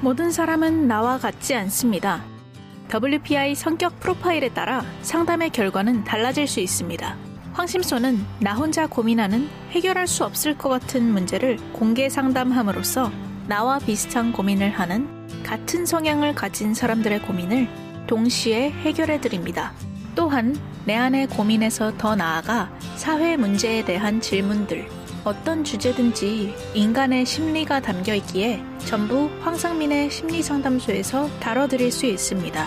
모든 사람은 나와 같지 않습니다. WPI 성격 프로파일에 따라 상담의 결과는 달라질 수 있습니다. 황심소는 나 혼자 고민하는 해결할 수 없을 것 같은 문제를 공개 상담함으로써 나와 비슷한 고민을 하는 같은 성향을 가진 사람들의 고민을 동시에 해결해 드립니다. 또한 내 안의 고민에서 더 나아가 사회 문제에 대한 질문들, 어떤 주제든지 인간의 심리가 담겨 있기에 전부 황상민의 심리상담소에서 다뤄드릴 수 있습니다.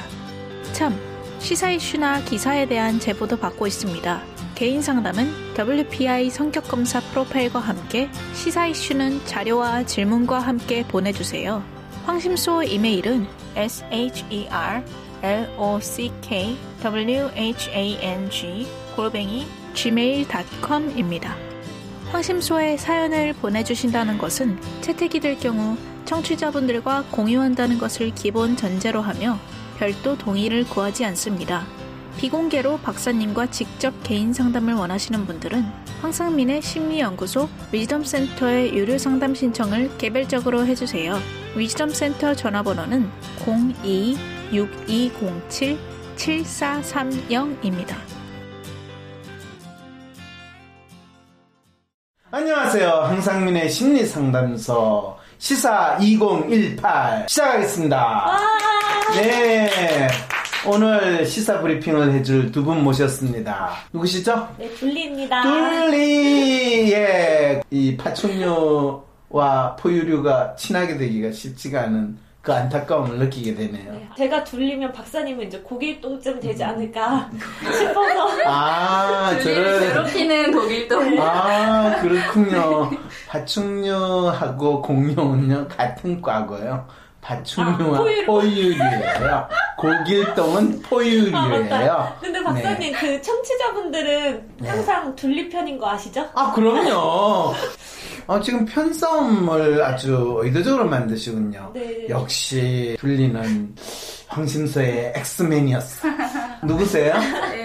참, 시사 이슈나 기사에 대한 제보도 받고 있습니다. 개인 상담은 WPI 성격검사 프로파일과 함께 시사 이슈는 자료와 질문과 함께 보내주세요. 황심소 이메일은 sher lock whang 골뱅이 gmail.com입니다. 황심소에 사연을 보내주신다는 것은 채택이 될 경우 청취자분들과 공유한다는 것을 기본 전제로 하며 별도 동의를 구하지 않습니다. 비공개로 박사님과 직접 개인 상담을 원하시는 분들은 황상민의 심리연구소 위즈덤센터의 유료 상담 신청을 개별적으로 해주세요. 위즈덤센터 전화번호는 02-6207-7430입니다. 안녕하세요. 황상민의 심리상담소 시사 2018 시작하겠습니다. 네. 오늘 시사 브리핑을 해줄 두 분 모셨습니다. 누구시죠? 네, 둘리입니다. 둘리, 예. 이 파충류와 포유류가 친하게 되기가 쉽지가 않은 그 안타까움을 느끼게 되네요. 네, 제가 둘리면 박사님은 이제 고길동쯤 되지 않을까 싶어서. 아, 저를. 괴롭히는 독일동. 아, 그렇군요. 파충류하고 공룡은요, 같은 과고요. 파충류와 아, 포유류. 포유류예요. 고길동은 포유류예요. 아. 근데 박사님, 네. 그 청취자분들은 네. 항상 둘리 편인 거 아시죠? 아, 그럼요. 어, 지금 편싸움을 아주 의도적으로 만드시군요. 네. 역시 둘리는 황심서의 엑스맨이었어. 누구세요?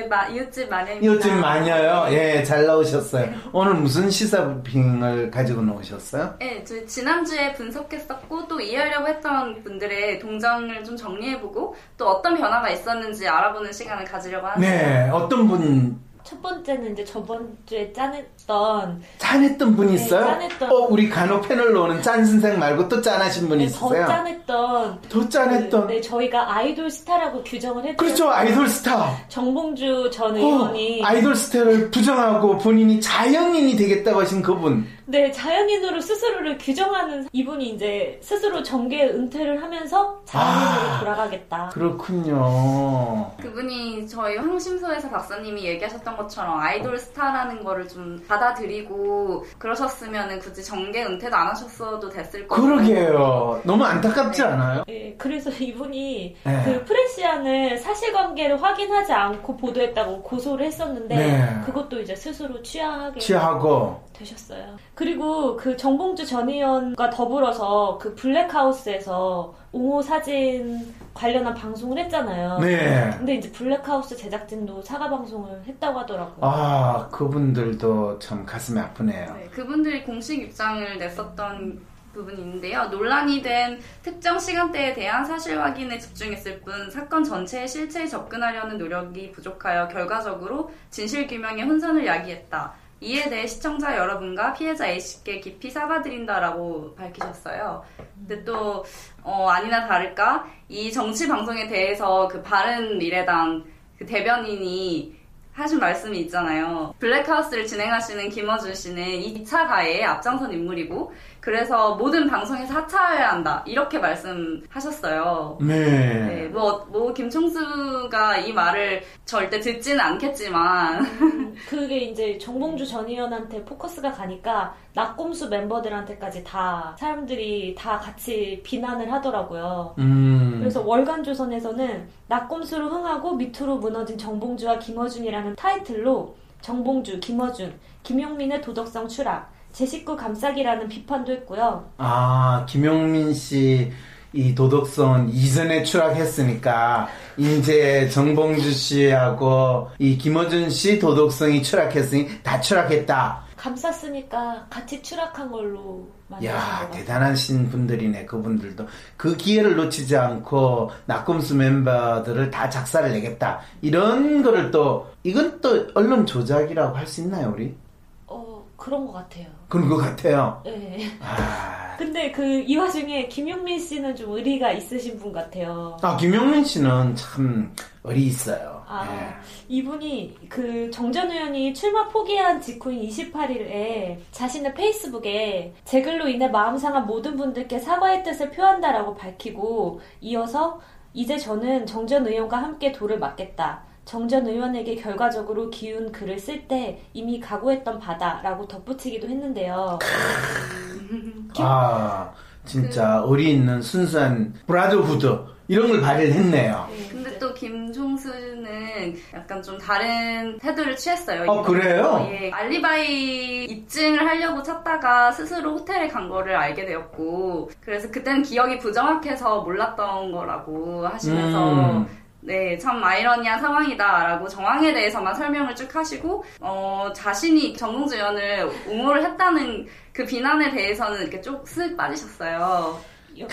네, 마, 이웃집 마녀입니다. 이웃집 마녀요. 예, 잘 나오셨어요. 오늘 무슨 시사빙을 가지고 나오셨어요? 네, 저희 지난주에 분석했었고 또 이해하려고 했던 분들의 동정을 좀 정리해보고 또 어떤 변화가 있었는지 알아보는 시간을 가지려고 합니다. 네, 어떤 분 첫 번째는 이제 저번 주에 짠했던 짠했던 분이 네, 있어요? 짠했던. 어, 우리 간호 패널로 오는 짠 선생 말고 또 짠하신 분이 네, 더 있으세요? 짠했던 더 짠했던. 그, 네, 저희가 아이돌 스타라고 규정을 했죠. 그렇죠, 아이돌 스타. 정봉주 전 어, 의원이 아이돌 스타를 부정하고 본인이 자연인이 되겠다고 하신 그분. 네, 자연인으로 스스로를 규정하는 이분이 이제 스스로 정계 은퇴를 하면서 자연인으로 아. 돌아가겠다. 그렇군요. 그분이 저희 황심소에서 박사님이 얘기하셨던 것처럼 아이돌 스타라는 거를 좀 받아들이고 그러셨으면 굳이 정계 은퇴도 안 하셨어도 됐을 거고. 그러게요. 너무 안타깝지 않아요? 예, 그래서 이분이 네. 그 프레시안을 사실관계를 확인하지 않고 보도했다고 고소를 했었는데 네. 그것도 이제 스스로 취하하게 취하고. 되셨어요. 그리고 그 정봉주 전 의원과 더불어서 그 블랙하우스에서 옹호 사진 관련한 방송을 했잖아요. 네. 근데 이제 블랙하우스 제작진도 사과 방송을 했다고 하더라고요. 아, 그분들도 참 가슴이 아프네요. 네, 그분들이 공식 입장을 냈었던 부분이 있는데요. 논란이 된 특정 시간대에 대한 사실 확인에 집중했을 뿐 사건 전체의 실체에 접근하려는 노력이 부족하여 결과적으로 진실 규명에 혼선을 야기했다. 이에 대해 시청자 여러분과 피해자 A씨께 깊이 사과드린다라고 밝히셨어요. 근데 또 어, 아니나 다를까 이 정치 방송에 대해서 그 바른 미래당 그 대변인이 하신 말씀이 있잖아요. 블랙하우스를 진행하시는 김어준 씨는 2차 가해에 앞장선 인물이고 그래서 모든 방송에서 하차해야 한다 이렇게 말씀하셨어요. 네, 네. 뭐, 뭐 김총수가 이 말을 절대 듣지는 않겠지만 음, 그게 이제 정봉주 전 의원한테 포커스가 가니까 낙곰수 멤버들한테까지 다 사람들이 다 같이 비난을 하더라고요. 음. 그래서 월간 조선에서는 낙곰수로 흥하고 밑으로 무너진 정봉주와 김어준이라는 타이틀로 정봉주, 김어준, 김용민의 도덕성 추락, 제 식구 감싸기라는 비판도 했고요. 아, 김용민 씨, 이 도덕성은 이전에 추락했으니까, 이제 정봉주 씨하고 이 김어준 씨 도덕성이 추락했으니 다 추락했다. 감쌌으니까 같이 추락한 걸로 야. 대단하신 분들이네 그분들도 그 기회를 놓치지 않고 낙검수 멤버들을 다 작사를 내겠다 이런 거를 또 이건 또 언론 조작이라고 할 수 있나요 우리? 어, 그런 것 같아요. 그런 것 같아요. 네. 아, 근데 그 이 와중에 김용민 씨는 좀 의리가 있으신 분 같아요. 아 김용민 씨는 참 의리 있어요. 아, 예. 이분이 그 정전 의원이 출마 포기한 직후인 28일에 자신의 페이스북에 제 글로 인해 마음 상한 모든 분들께 사과의 뜻을 표한다라고 밝히고 이어서 이제 저는 정전 의원과 함께 돌을 맞겠다. 정 전 의원에게 결과적으로 기운 글을 쓸 때 이미 각오했던 바다라고 덧붙이기도 했는데요. 아 진짜 의리 있는 순수한 브라더후드 이런 걸 발휘를 했네요. 근데 또 김종수는 약간 좀 다른 태도를 취했어요. 어, 그래요? 예. 알리바이 입증을 하려고 찾다가 스스로 호텔에 간 거를 알게 되었고, 그래서 그때는 기억이 부정확해서 몰랐던 거라고 하시면서, 음. 네, 참 아이러니한 상황이다라고 정황에 대해서만 설명을 쭉 하시고, 어, 자신이 정봉주 의원을 옹호를 했다는 그 비난에 대해서는 이렇게 쭉쓱 빠지셨어요. 여-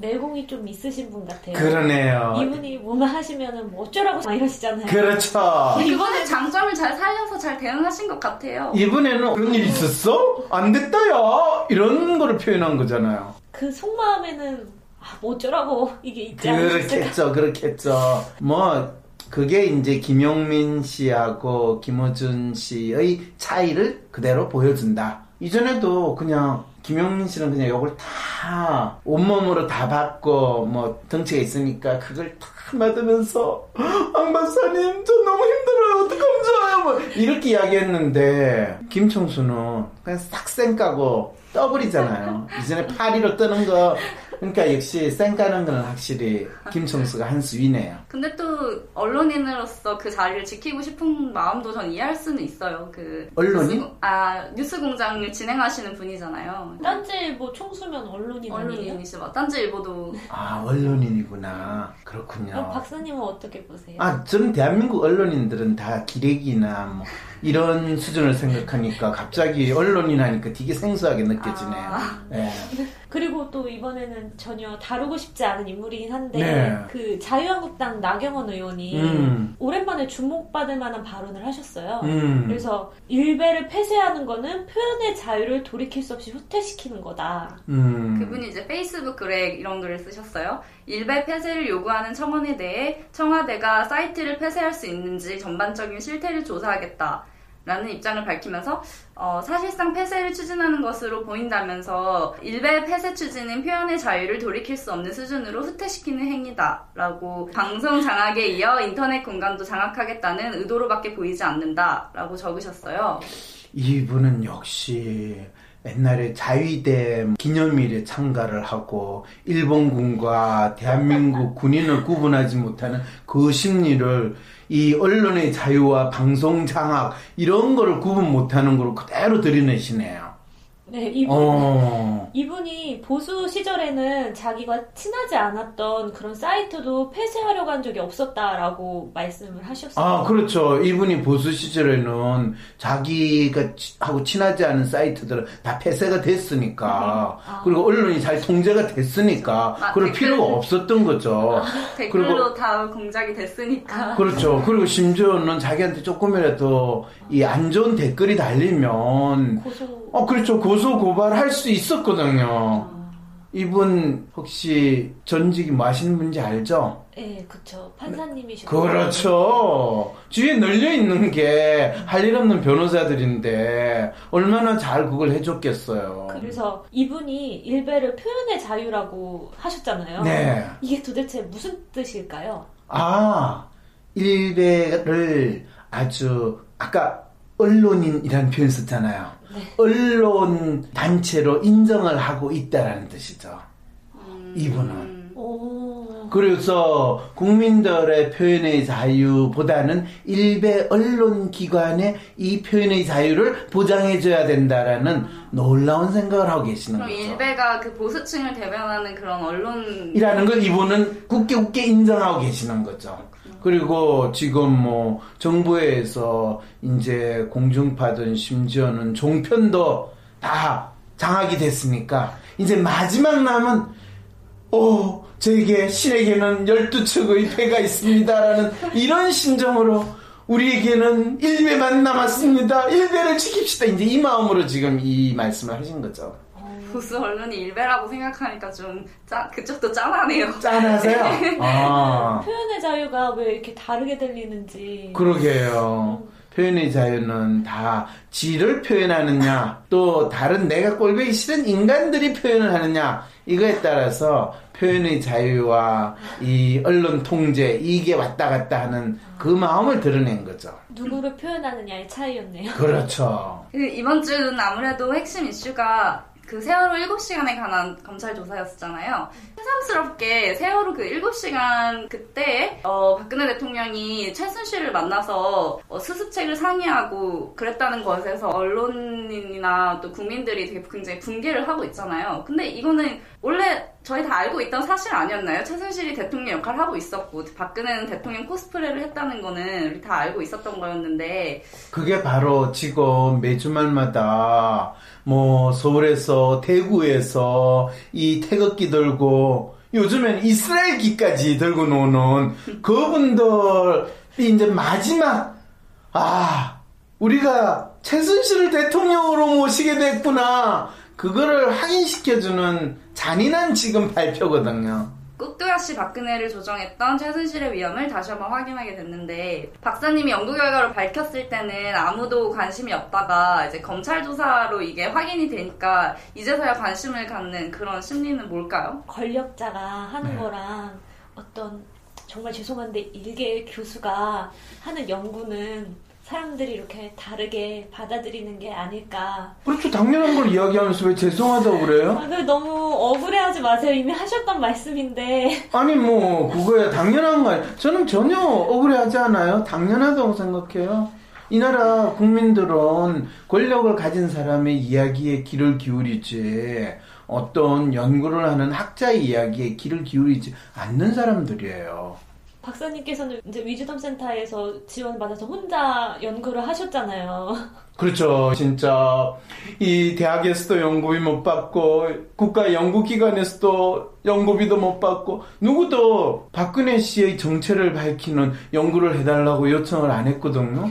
내공이 좀 있으신 분 같아요. 그러네요. 이분이 뭔가 하시면은 뭐 어쩌라고 막 이러시잖아요. 그렇죠. 이번에 장점을 잘 살려서 잘 대응하신 것 같아요. 이번에는 그런 일 있었어? 안 됐다 야 이런 거를 표현한 거잖아요. 그 속마음에는 아, 뭐 어쩌라고 이게 있지? 그렇겠죠, 그렇겠죠. 뭐 그게 이제 김용민 씨하고 김어준 씨의 차이를 그대로 보여준다. 이전에도 그냥 김용민 씨는 그냥 이걸 다 온몸으로 다 받고 뭐 덩치가 있으니까 그걸 다 받으면서 안 박사님 저 너무 힘들어요 어떡하면 좋아요 뭐 이렇게 이야기했는데 김청수는 그냥 싹 쌩까고 떠버리잖아요 이전에 파리로 뜨는 거 그러니까 역시 쌩까는 거는 확실히 김청수가 한수 위네요 근데 또 언론인으로서 그 자리를 지키고 싶은 마음도 전 이해할 수는 있어요. 그 언론인? 뉴스, 아 뉴스 공장을 진행하시는 분이잖아요. 딴지일보 총수면 언론인 아니에요? 언론인이시죠. 딴지일보도 아 언론인이구나 그렇군요 그럼 박사님은 어떻게 보세요? 아, 저는 대한민국 언론인들은 다 기레기나 뭐 이런 수준을 생각하니까 갑자기 언론인 하니까 되게 생소하게 느껴지네요. 아. 예. 그리고 또 이번에는 전혀 다루고 싶지 않은 인물이긴 한데 네. 그 자유한국당 나경원 의원이 음. 오랜만에 주목받을 만한 발언을 하셨어요. 음. 그래서 일베를 폐쇄하는 거는 표현의 자유를 돌이킬 수 없이 후퇴시키는 거다. 음. 그분이 이제 페이스북 글에 이런 글을 쓰셨어요. 일베 폐쇄를 요구하는 청원에 대해 청와대가 사이트를 폐쇄할 수 있는지 전반적인 실태를 조사하겠다. 라는 입장을 밝히면서 어, 사실상 폐쇄를 추진하는 것으로 보인다면서 일베 폐쇄 추진은 표현의 자유를 돌이킬 수 없는 수준으로 후퇴시키는 행위다라고 방송 장악에 이어 인터넷 공간도 장악하겠다는 의도로밖에 보이지 않는다라고 적으셨어요. 이분은 역시 옛날에 자위대 기념일에 참가를 하고 일본군과 대한민국 군인을 구분하지 못하는 그 심리를 이 언론의 자유와 방송 장악 이런 거를 구분 못하는 걸 그대로 들이내시네요. 네, 이분 어. 이분이 보수 시절에는 자기가 친하지 않았던 그런 사이트도 폐쇄하려고 한 적이 없었다라고 말씀을 하셨어요. 아, 그렇죠. 이분이 보수 시절에는 자기가 치- 하고 친하지 않은 사이트들은 다 폐쇄가 됐으니까. 아. 그리고 언론이 잘 통제가 됐으니까. 아, 그럴 댓글. 필요가 없었던 거죠. 댓글로 그리고- 다 공작이 됐으니까. 그렇죠. 그리고 심지어는 자기한테 조금이라도 이 안 좋은 댓글이 달리면, 고소. 어, 그렇죠. 고소, 고발할 수 있었거든요. 아, 이분 혹시 전직이 뭐 하시는 분인지 알죠? 네, 그쵸. 판사님이시고. 그렇죠. 주위에 널려 있는 게 할 일 없는 변호사들인데 얼마나 잘 그걸 해줬겠어요. 그래서 이분이 일베를 표현의 자유라고 하셨잖아요. 네. 이게 도대체 무슨 뜻일까요? 아, 일베를 아주 아까 언론인이라는 표현 썼잖아요. 네. 언론 단체로 인정을 하고 있다라는 뜻이죠. 음, 이분은. 오. 그래서 국민들의 표현의 자유보다는 일베 언론 기관의 이 표현의 자유를 보장해줘야 된다라는 놀라운 생각을 하고 계시는 그럼 거죠. 일베가 그 보수층을 대변하는 그런 언론 이라는 걸 이분은 굳게 굳게 인정하고 계시는 거죠. 그리고 지금 뭐 정부에서 이제 공중파든 심지어는 종편도 다 장악이 됐으니까 이제 마지막 남은 오 저에게 신에게는 열두 척의 배가 있습니다라는 이런 심정으로 우리에게는 1배만 남았습니다. 1배를 지킵시다. 이제 이 마음으로 지금 이 말씀을 하신 거죠. 보수 언론이 일베라고 생각하니까 좀 짜, 그쪽도 짠하네요. 짠하세요? 아, 표현의 자유가 왜 이렇게 다르게 들리는지. 그러게요. 표현의 자유는 다 지를 표현하느냐, 또 다른 내가 꼴보기 싫은 인간들이 표현을 하느냐, 이거에 따라서 표현의 자유와 이 언론 통제, 이게 왔다 갔다 하는 그 마음을 드러낸 거죠. 누구를 표현하느냐의 차이였네요. 그렇죠. 그 이번 주는 아무래도 핵심 이슈가 그 세월호 7시간에 관한 검찰 조사였잖아요. 새삼스럽게 세월호 그 7시간 그때 어, 박근혜 대통령이 최순실을 만나서 어, 수습책을 상의하고 그랬다는 것에서 언론인이나 또 국민들이 되게 굉장히 분개를 하고 있잖아요. 근데 이거는 원래 저희 다 알고 있던 사실 아니었나요? 최순실이 대통령 역할을 하고 있었고 박근혜는 대통령 코스프레를 했다는 거는 우리 다 알고 있었던 거였는데 그게 바로 지금 매주말마다 뭐 서울에서 대구에서 이 태극기 들고 요즘엔 이스라엘기까지 들고 노는 그분들이 이제 마지막 아 우리가 최순실을 대통령으로 모시게 됐구나 그거를 확인시켜주는 잔인한 지금 발표거든요. 꾹뚜라시 박근혜를 조정했던 최순실의 위험을 다시 한번 확인하게 됐는데 박사님이 연구 결과를 밝혔을 때는 아무도 관심이 없다가 이제 검찰 조사로 이게 확인이 되니까 이제서야 관심을 갖는 그런 심리는 뭘까요? 권력자가 하는 네. 거랑 어떤 정말 죄송한데 일개 교수가 하는 연구는 사람들이 이렇게 다르게 받아들이는 게 아닐까. 그렇죠 당연한 걸 이야기하면서 왜 죄송하다고 그래요? 아, 그 너무 억울해하지 마세요. 이미 하셨던 말씀인데. 아니 뭐 그거야 당연한 말. 저는 전혀 억울해하지 않아요. 당연하다고 생각해요. 이 나라 국민들은 권력을 가진 사람의 이야기에 귀를 기울이지 어떤 연구를 하는 학자의 이야기에 귀를 기울이지 않는 사람들이에요. 박사님께서는 이제 위주덤센터에서 지원받아서 혼자 연구를 하셨잖아요. 그렇죠. 진짜 이 대학에서도 연구비 못 받고 국가 연구기관에서도 연구비도 못 받고 누구도 박근혜 씨의 정체를 밝히는 연구를 해달라고 요청을 안 했거든요.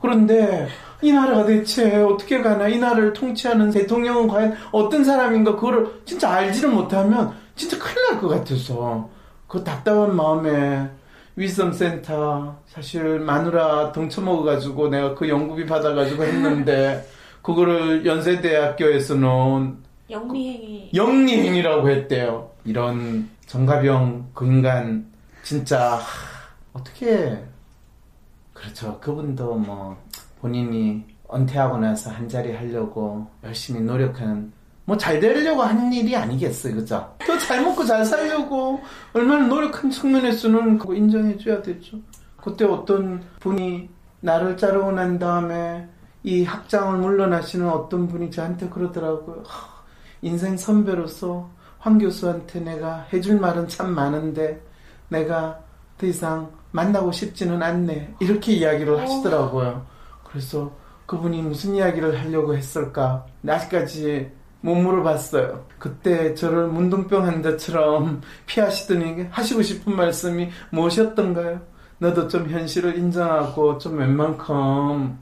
그런데 이 나라가 대체 어떻게 가나 이 나라를 통치하는 대통령은 과연 어떤 사람인가 그거를 진짜 알지를 못하면 진짜 큰일 날 것 같아서 그 답답한 마음에 위섬 센터 사실 마누라 덩쳐먹어 가지고 내가 그 연구비 받아 가지고 했는데 그거를 연세대학교에서는 영미행위. 영리행위라고 했대요. 이런 정가병 그 인간 진짜 하, 어떻게 그렇죠. 그분도 뭐 본인이 은퇴하고 나서 한 자리 하려고 열심히 노력하는 뭐 잘 되려고 하는 일이 아니겠어요, 그죠? 더 잘 먹고 잘 살려고 얼마나 노력한 측면에서는 그거 인정해줘야 되죠. 그때 어떤 분이 나를 자르고 난 다음에 이 학장을 물러나시는 어떤 분이 저한테 그러더라고요. 하, 인생 선배로서 황 교수한테 내가 해줄 말은 참 많은데 내가 더 이상 만나고 싶지는 않네. 이렇게 이야기를 하시더라고요. 그래서 그분이 무슨 이야기를 하려고 했을까? 아직까지 못 물어봤어요. 그때 저를 문둥병 환자처럼 피하시더니 하시고 싶은 말씀이 무엇이었던가요? 너도 좀 현실을 인정하고 좀 웬만큼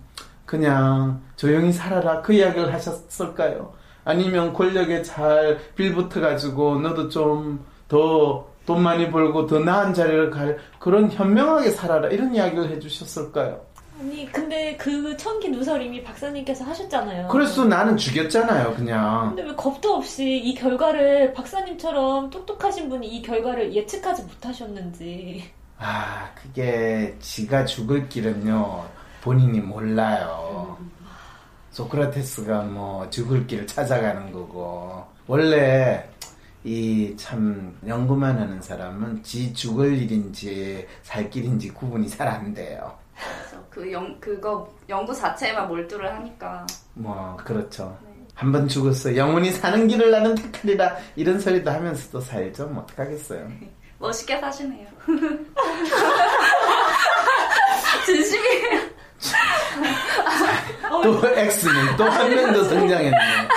그냥 조용히 살아라. 그 이야기를 하셨을까요? 아니면 권력에 잘 빌붙어가지고 너도 좀 더 돈 많이 벌고 더 나은 자리를 갈 그런 현명하게 살아라. 이런 이야기를 해주셨을까요? 아니 근데 그 청기 누설 이미 박사님께서 하셨잖아요. 그래서 나는 죽였잖아요, 그냥. 근데 왜 겁도 없이 이 결과를 박사님처럼 똑똑하신 분이 이 결과를 예측하지 못하셨는지. 아, 그게 지가 죽을 길은요, 본인이 몰라요. 소크라테스가 뭐 죽을 길을 찾아가는 거고, 원래 이 참 연구만 하는 사람은 지 죽을 일인지 살 길인지 구분이 잘 안 돼요. 그 연, 그거 연구 자체에만 몰두를 하니까 뭐, 그렇죠. 한번 죽었어. 영원히 사는 길을 나는 택하리라. 이런 소리도 하면서도 살죠. 뭐, 어떡하겠어요. 멋있게 사시네요. 진심이에요. 또 X는 또 한 명 더 성장했네요.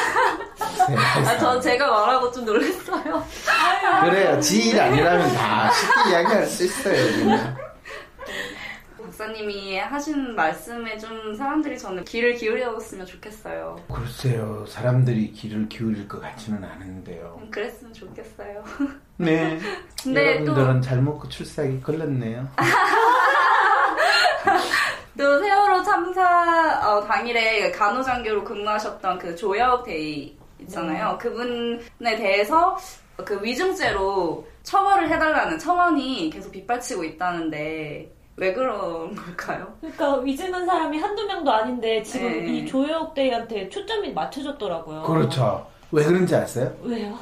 아, 저 제가 말하고 좀 놀랐어요. 그래요. 지일 아니라면 다 쉽게 이야기할 수 있어요. 그냥. 목사님이 하신 말씀에 좀 사람들이 저는 귀를 기울였으면 좋겠어요. 글쎄요. 사람들이 귀를 기울일 것 같지는 않은데요. 음, 그랬으면 좋겠어요. 네. 근데 여러분들은 잘 먹고 출세하기 걸렸네요. 또 세월호 참사 어, 당일에 간호장교로 근무하셨던 그 조혁 대위 있잖아요. 그분에 대해서 그 위중죄로 처벌을 해달라는 청원이 계속 빗발치고 있다는데 왜 그런 걸까요? 그러니까 위증한 사람이 한두 명도 아닌데 지금 네. 이 조혁대한테 초점이 맞춰졌더라고요. 그렇죠. 왜 그런지 아세요? 왜요?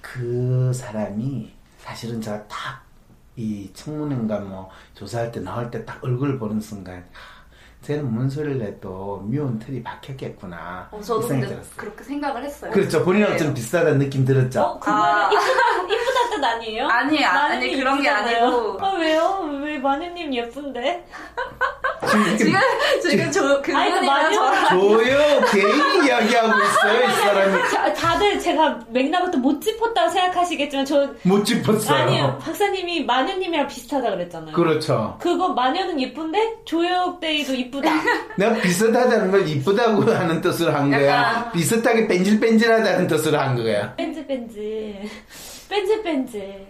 그 사람이 사실은 제가 딱 이 청문회인가 뭐 조사할 때 나올 때 딱 얼굴 보는 순간 하, 쟤는 뭔 소리를 해도 미운 틀이 박혔겠구나 어, 이 저도 생각이 근데 들었어요. 그렇게 생각을 했어요. 그렇죠. 본인하고 네. 좀 비슷하다는 느낌 들었죠. 어, 그 아. 말은 이쁘다, 이쁘다 뜻 아니에요? 아니, 아, 아니, 그런 게. 아니고. 아, 왜요? 왜 마누님 예쁜데? 지금 지금 저그 그분이랑 마녀- 저랑 조요 개인 이야기하고 있어요 이 사람이 자, 다들 제가 맥락부터 못 짚었다고 생각하시겠지만 저 못 짚었어요. 아니요 박사님이 마녀님이랑 비슷하다 그랬잖아요. 그렇죠. 그거 마녀는 예쁜데 조혁대이도 이쁘다. 내가 비슷하다는 걸 이쁘다고 하는 뜻으로 한 거야. 약간- 비슷하게 뺀질뺀질하다는 뜻으로 한 거야. 뺀질뺀질 뺀질뺀질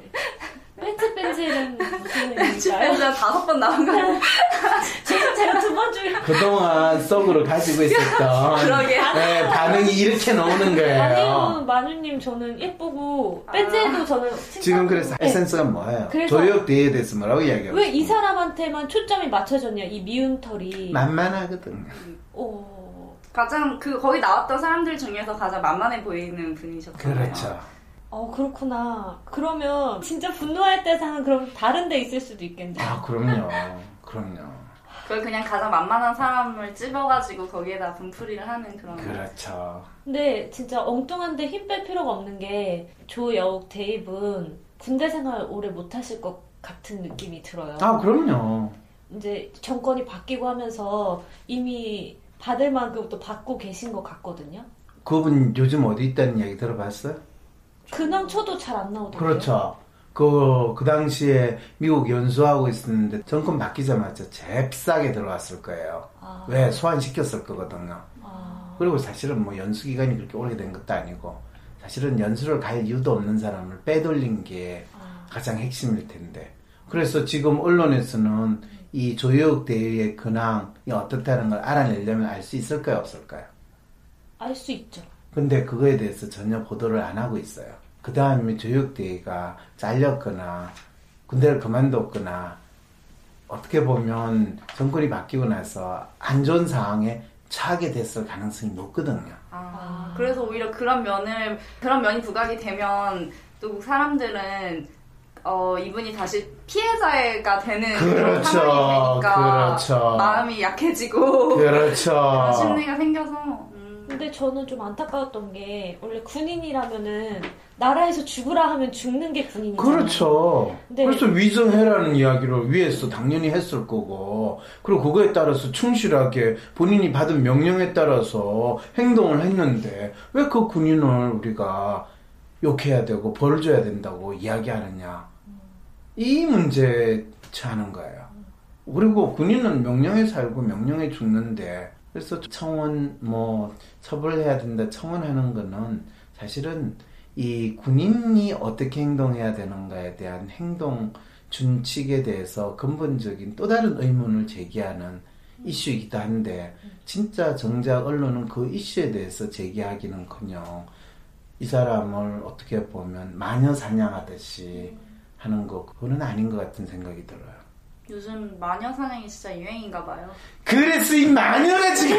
뺀질뺀질은 무슨 의미일까요? 진짜 다섯 번 나온 거 지금 제가 두번 중에 그동안 속으로 가지고 있었던 그러게. 네, 반응이 이렇게 나오는 거예요. 아니요 마누님 저는 예쁘고 뺀질도 저는 칭찬- 지금 그래서 할 네. 센스가 뭐예요? 조역대에 대해서 뭐라고 이야기하고 왜 이? 사람한테만 초점이 맞춰졌냐 이 미운 털이 만만하거든. 오, 가장 그 거기 나왔던 사람들 중에서 가장 만만해 보이는 분이셨잖아요. 그렇죠. 어 그렇구나 그러면 진짜 분노할 때 상은 그럼 다른 데 있을 수도 있겠네요 아, 그럼요. 그럼요. 그걸 그냥 가장 만만한 사람을 찝어가지고 거기에다 분풀이를 하는 그런. 그렇죠. 근데 진짜 엉뚱한데 힘 뺄 필요가 없는 게 조여욱 대입은 군대 생활 오래 못 하실 것 같은 느낌이 들어요. 아, 그럼요. 이제 정권이 바뀌고 하면서 이미 받을 만큼 또 받고 계신 것 같거든요. 그분 요즘 어디 있다는 이야기 들어봤어요? 근황 쳐도 잘 안 나오던데요. 그렇죠. 그, 그 당시에 미국 연수하고 있었는데 정권 바뀌자마자 비싸게 들어왔을 거예요. 아, 왜? 소환시켰을 거거든요. 아, 그리고 사실은 뭐 연수 기간이 그렇게 오래된 것도 아니고 사실은 연수를 갈 이유도 없는 사람을 빼돌린 게 아. 가장 핵심일 텐데. 그래서 지금 언론에서는 이 조혁 대회의 근황이 어떻다는 걸 알아내려면 알 수 있을까요? 없을까요? 알 수 있죠. 근데 그거에 대해서 전혀 보도를 안 하고 있어요. 그 다음에 조혁대회가 잘렸거나 군대를 그만뒀거나 어떻게 보면 정권이 바뀌고 나서 안 좋은 상황에 처하게 됐을 가능성이 높거든요. 아, 그래서 오히려 그런 면을 그런 면이 부각이 되면 또 사람들은 어 이분이 다시 피해자가 되는 그런 그렇죠. 상황이 되니까 그렇죠. 마음이 약해지고 그렇죠. 그런 심리가 생겨서 음. 근데 저는 좀 안타까웠던 게 원래 군인이라면은 나라에서 죽으라 하면 죽는 게 군인이잖아요. 그렇죠. 네. 그래서 위정해라는 이야기를 위에서 당연히 했을 거고, 그리고 그거에 따라서 충실하게 본인이 받은 명령에 따라서 행동을 했는데, 왜 그 군인을 우리가 욕해야 되고 벌 줘야 된다고 이야기하느냐. 이 문제에 하는 거예요. 그리고 군인은 명령에 살고 명령에 죽는데, 그래서 청원, 뭐, 처벌해야 된다, 청원하는 거는 사실은 이 군인이 어떻게 행동해야 되는가에 대한 행동 준칙에 대해서 근본적인 또 다른 의문을 제기하는 이슈이기도 한데 진짜 정작 언론은 그 이슈에 대해서 제기하기는커녕 이 사람을 어떻게 보면 마녀 사냥하듯이 하는 거 그거는 아닌 것 같은 생각이 들어요. 요즘 마녀 사냥이 진짜 유행인가 봐요. 그래서 이 마녀가 지금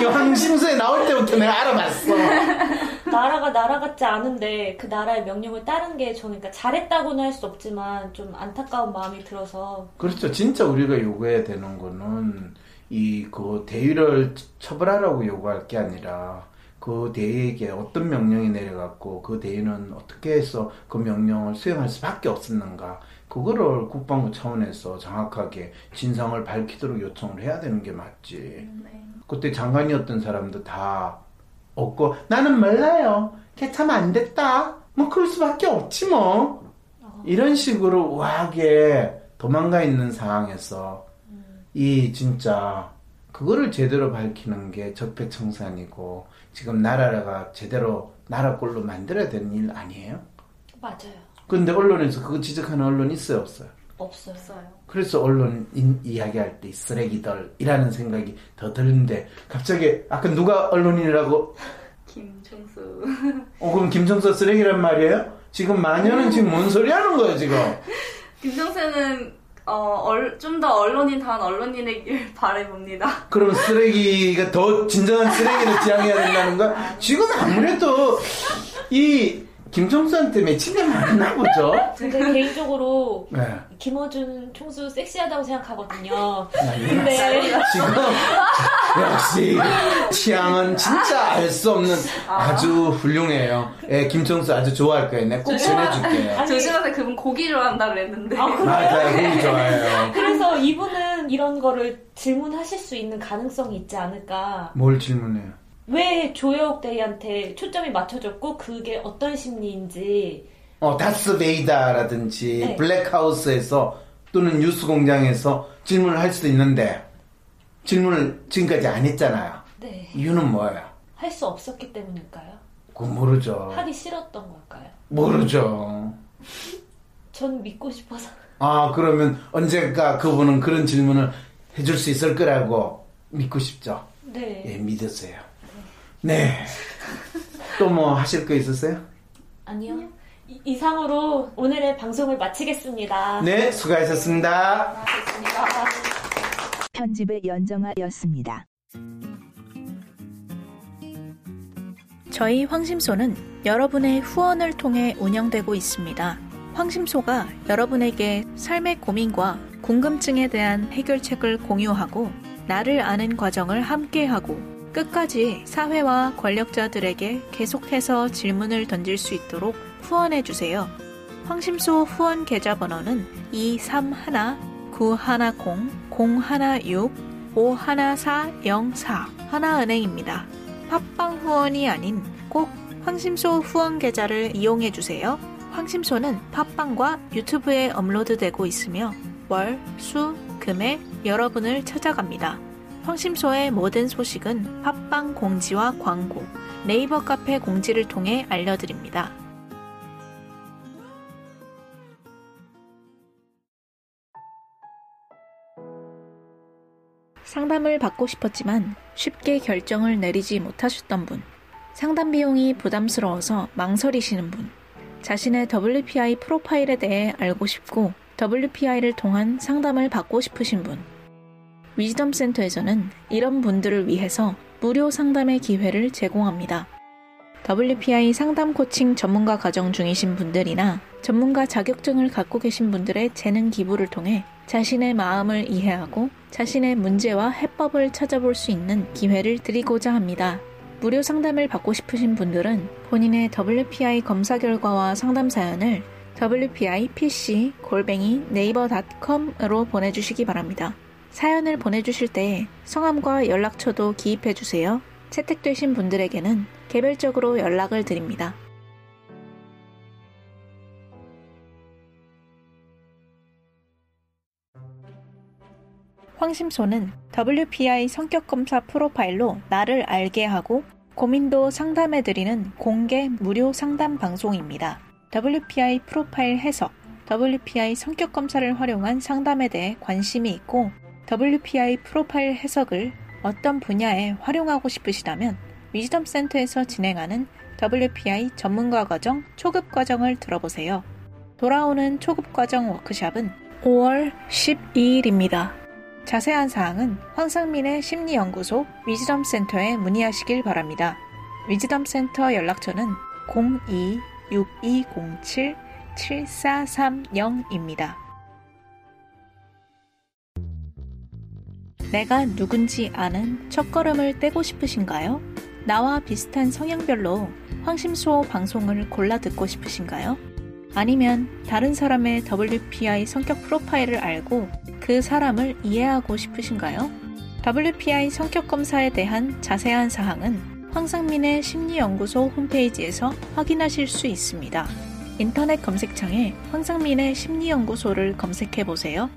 이 황심소에 나올 때부터 내가 알아봤어. 나라가 나라 같지 않은데 그 나라의 명령을 따른 게 저는 그러니까 잘했다고는 할 수 없지만 좀 안타까운 마음이 들어서 그렇죠. 진짜 우리가 요구해야 되는 거는 이 그 대위를 처벌하라고 요구할 게 아니라 그그 대에게 어떤 명령이 내려갔고 그 대에는 어떻게 해서 그 명령을 수행할 수밖에 없었는가 그거를 국방부 차원에서 정확하게 진상을 밝히도록 요청을 해야 되는 게 맞지. 네. 그때 장관이었던 사람도 다 없고 나는 몰라요. 개참 안 됐다. 뭐 그럴 수밖에 없지 뭐. 이런 식으로 우아하게 도망가 있는 상황에서 이 진짜 그거를 제대로 밝히는 게 적폐청산이고 지금 나라가 제대로 나라 꼴로 만들어야 되는 일 아니에요? 맞아요. 근데 언론에서 그거 지적하는 언론 있어요 없어요? 없어요. 없어요. 그래서 언론 인- 이야기할 때 쓰레기들이라는 생각이 더 드는데 갑자기 아까 누가 언론인이라고 김총수. 어 그럼 김정서 쓰레기란 말이에요? 지금 마녀는 지금 뭔 소리 하는 거예요 지금? 김총수는 어, 좀 더 언론인 다운 언론인이길 바라봅니다. 그럼 쓰레기가 더 진정한 쓰레기를 지향해야 된다는 거야? 지금 아무래도 이 김정수한테 맺힌 게 많나 보죠? 근데 개인적으로 네. 김어준 총수 섹시하다고 생각하거든요. 네. 근데 지금 역시 취향은 진짜 알 수 없는 아 주 훌륭해요. 예, 김정수 아주 좋아할 거예요. 내가 꼭 전해줄게요. 조심하세요. 그분 고기 좋아한다 그랬는데. 아, 그래요? 맞아요, 그게 좋아해요. 그래서 이분은 이런 거를 질문하실 수 있는 가능성이 있지 않을까. 뭘 질문해요? 왜 조여옥 대리한테 초점이 맞춰졌고 그게 어떤 심리인지 어, 다스 베이다라든지 네. 블랙하우스에서 또는 뉴스 공장에서 질문을 할 수도 있는데 질문을 지금까지 안 했잖아요. 네. 이유는 뭐예요? 할 수 없었기 때문일까요? 그거 모르죠. 하기 싫었던 걸까요? 모르죠. 전 믿고 싶어서. 아, 그러면 언젠가 그분은 그런 질문을 해줄 수 있을 거라고 믿고 싶죠. 네. 예, 믿으세요. 네. 또 뭐 하실 거 있으세요? 아니요. 이- 이상으로 오늘의 방송을 마치겠습니다. 네, 수고하셨습니다. 편집의 연정아였습니다. 저희 황심소는 여러분의 후원을 통해 운영되고 있습니다. 황심소가 여러분에게 삶의 고민과 궁금증에 대한 해결책을 공유하고 나를 아는 과정을 함께하고 끝까지 사회와 권력자들에게 계속해서 질문을 던질 수 있도록 후원해 주세요. 황심소 후원 계좌 번호는 231-910-016-51404 하나은행입니다. 팟빵 후원이 아닌 꼭 황심소 후원 계좌를 이용해 주세요. 황심소는 팟빵과 유튜브에 업로드되고 있으며 월, 수, 금에 여러분을 찾아갑니다. 황심소의 모든 소식은 팟빵 공지와 광고, 네이버 카페 공지를 통해 알려드립니다. 상담을 받고 싶었지만 쉽게 결정을 내리지 못하셨던 분, 상담 비용이 부담스러워서 망설이시는 분, 자신의 WPI 프로파일에 대해 알고 싶고 WPI를 통한 상담을 받고 싶으신 분, 위즈덤 센터에서는 이런 분들을 위해서 무료 상담의 기회를 제공합니다. WPI 상담 코칭 전문가 과정 중이신 분들이나 전문가 자격증을 갖고 계신 분들의 재능 기부를 통해 자신의 마음을 이해하고 자신의 문제와 해법을 찾아볼 수 있는 기회를 드리고자 합니다. 무료 상담을 받고 싶으신 분들은 본인의 WPI 검사 결과와 상담 사연을 WPI PC 골뱅이 네이버닷컴으로 보내주시기 바랍니다. 사연을 보내주실 때 성함과 연락처도 기입해 주세요. 채택되신 분들에게는 개별적으로 연락을 드립니다. 황심소는 WPI 성격검사 프로파일로 나를 알게 하고 고민도 상담해드리는 공개 무료 상담 방송입니다. WPI 프로파일 해석, WPI 성격검사를 활용한 상담에 대해 관심이 있고 WPI 프로파일 해석을 어떤 분야에 활용하고 싶으시다면 위즈덤 센터에서 진행하는 WPI 전문가 과정 초급 과정을 들어보세요. 돌아오는 초급 과정 워크샵은 5월 12일입니다. 자세한 사항은 황상민의 심리연구소 위즈덤 센터에 문의하시길 바랍니다. 위즈덤 센터 연락처는 02-6207-7430입니다. 내가 누군지 아는 첫걸음을 떼고 싶으신가요? 나와 비슷한 성향별로 황심소 방송을 골라 듣고 싶으신가요? 아니면 다른 사람의 WPI 성격 프로파일을 알고 그 사람을 이해하고 싶으신가요? WPI 성격 검사에 대한 자세한 사항은 황상민의 심리연구소 홈페이지에서 확인하실 수 있습니다. 인터넷 검색창에 황상민의 심리연구소를 검색해 보세요.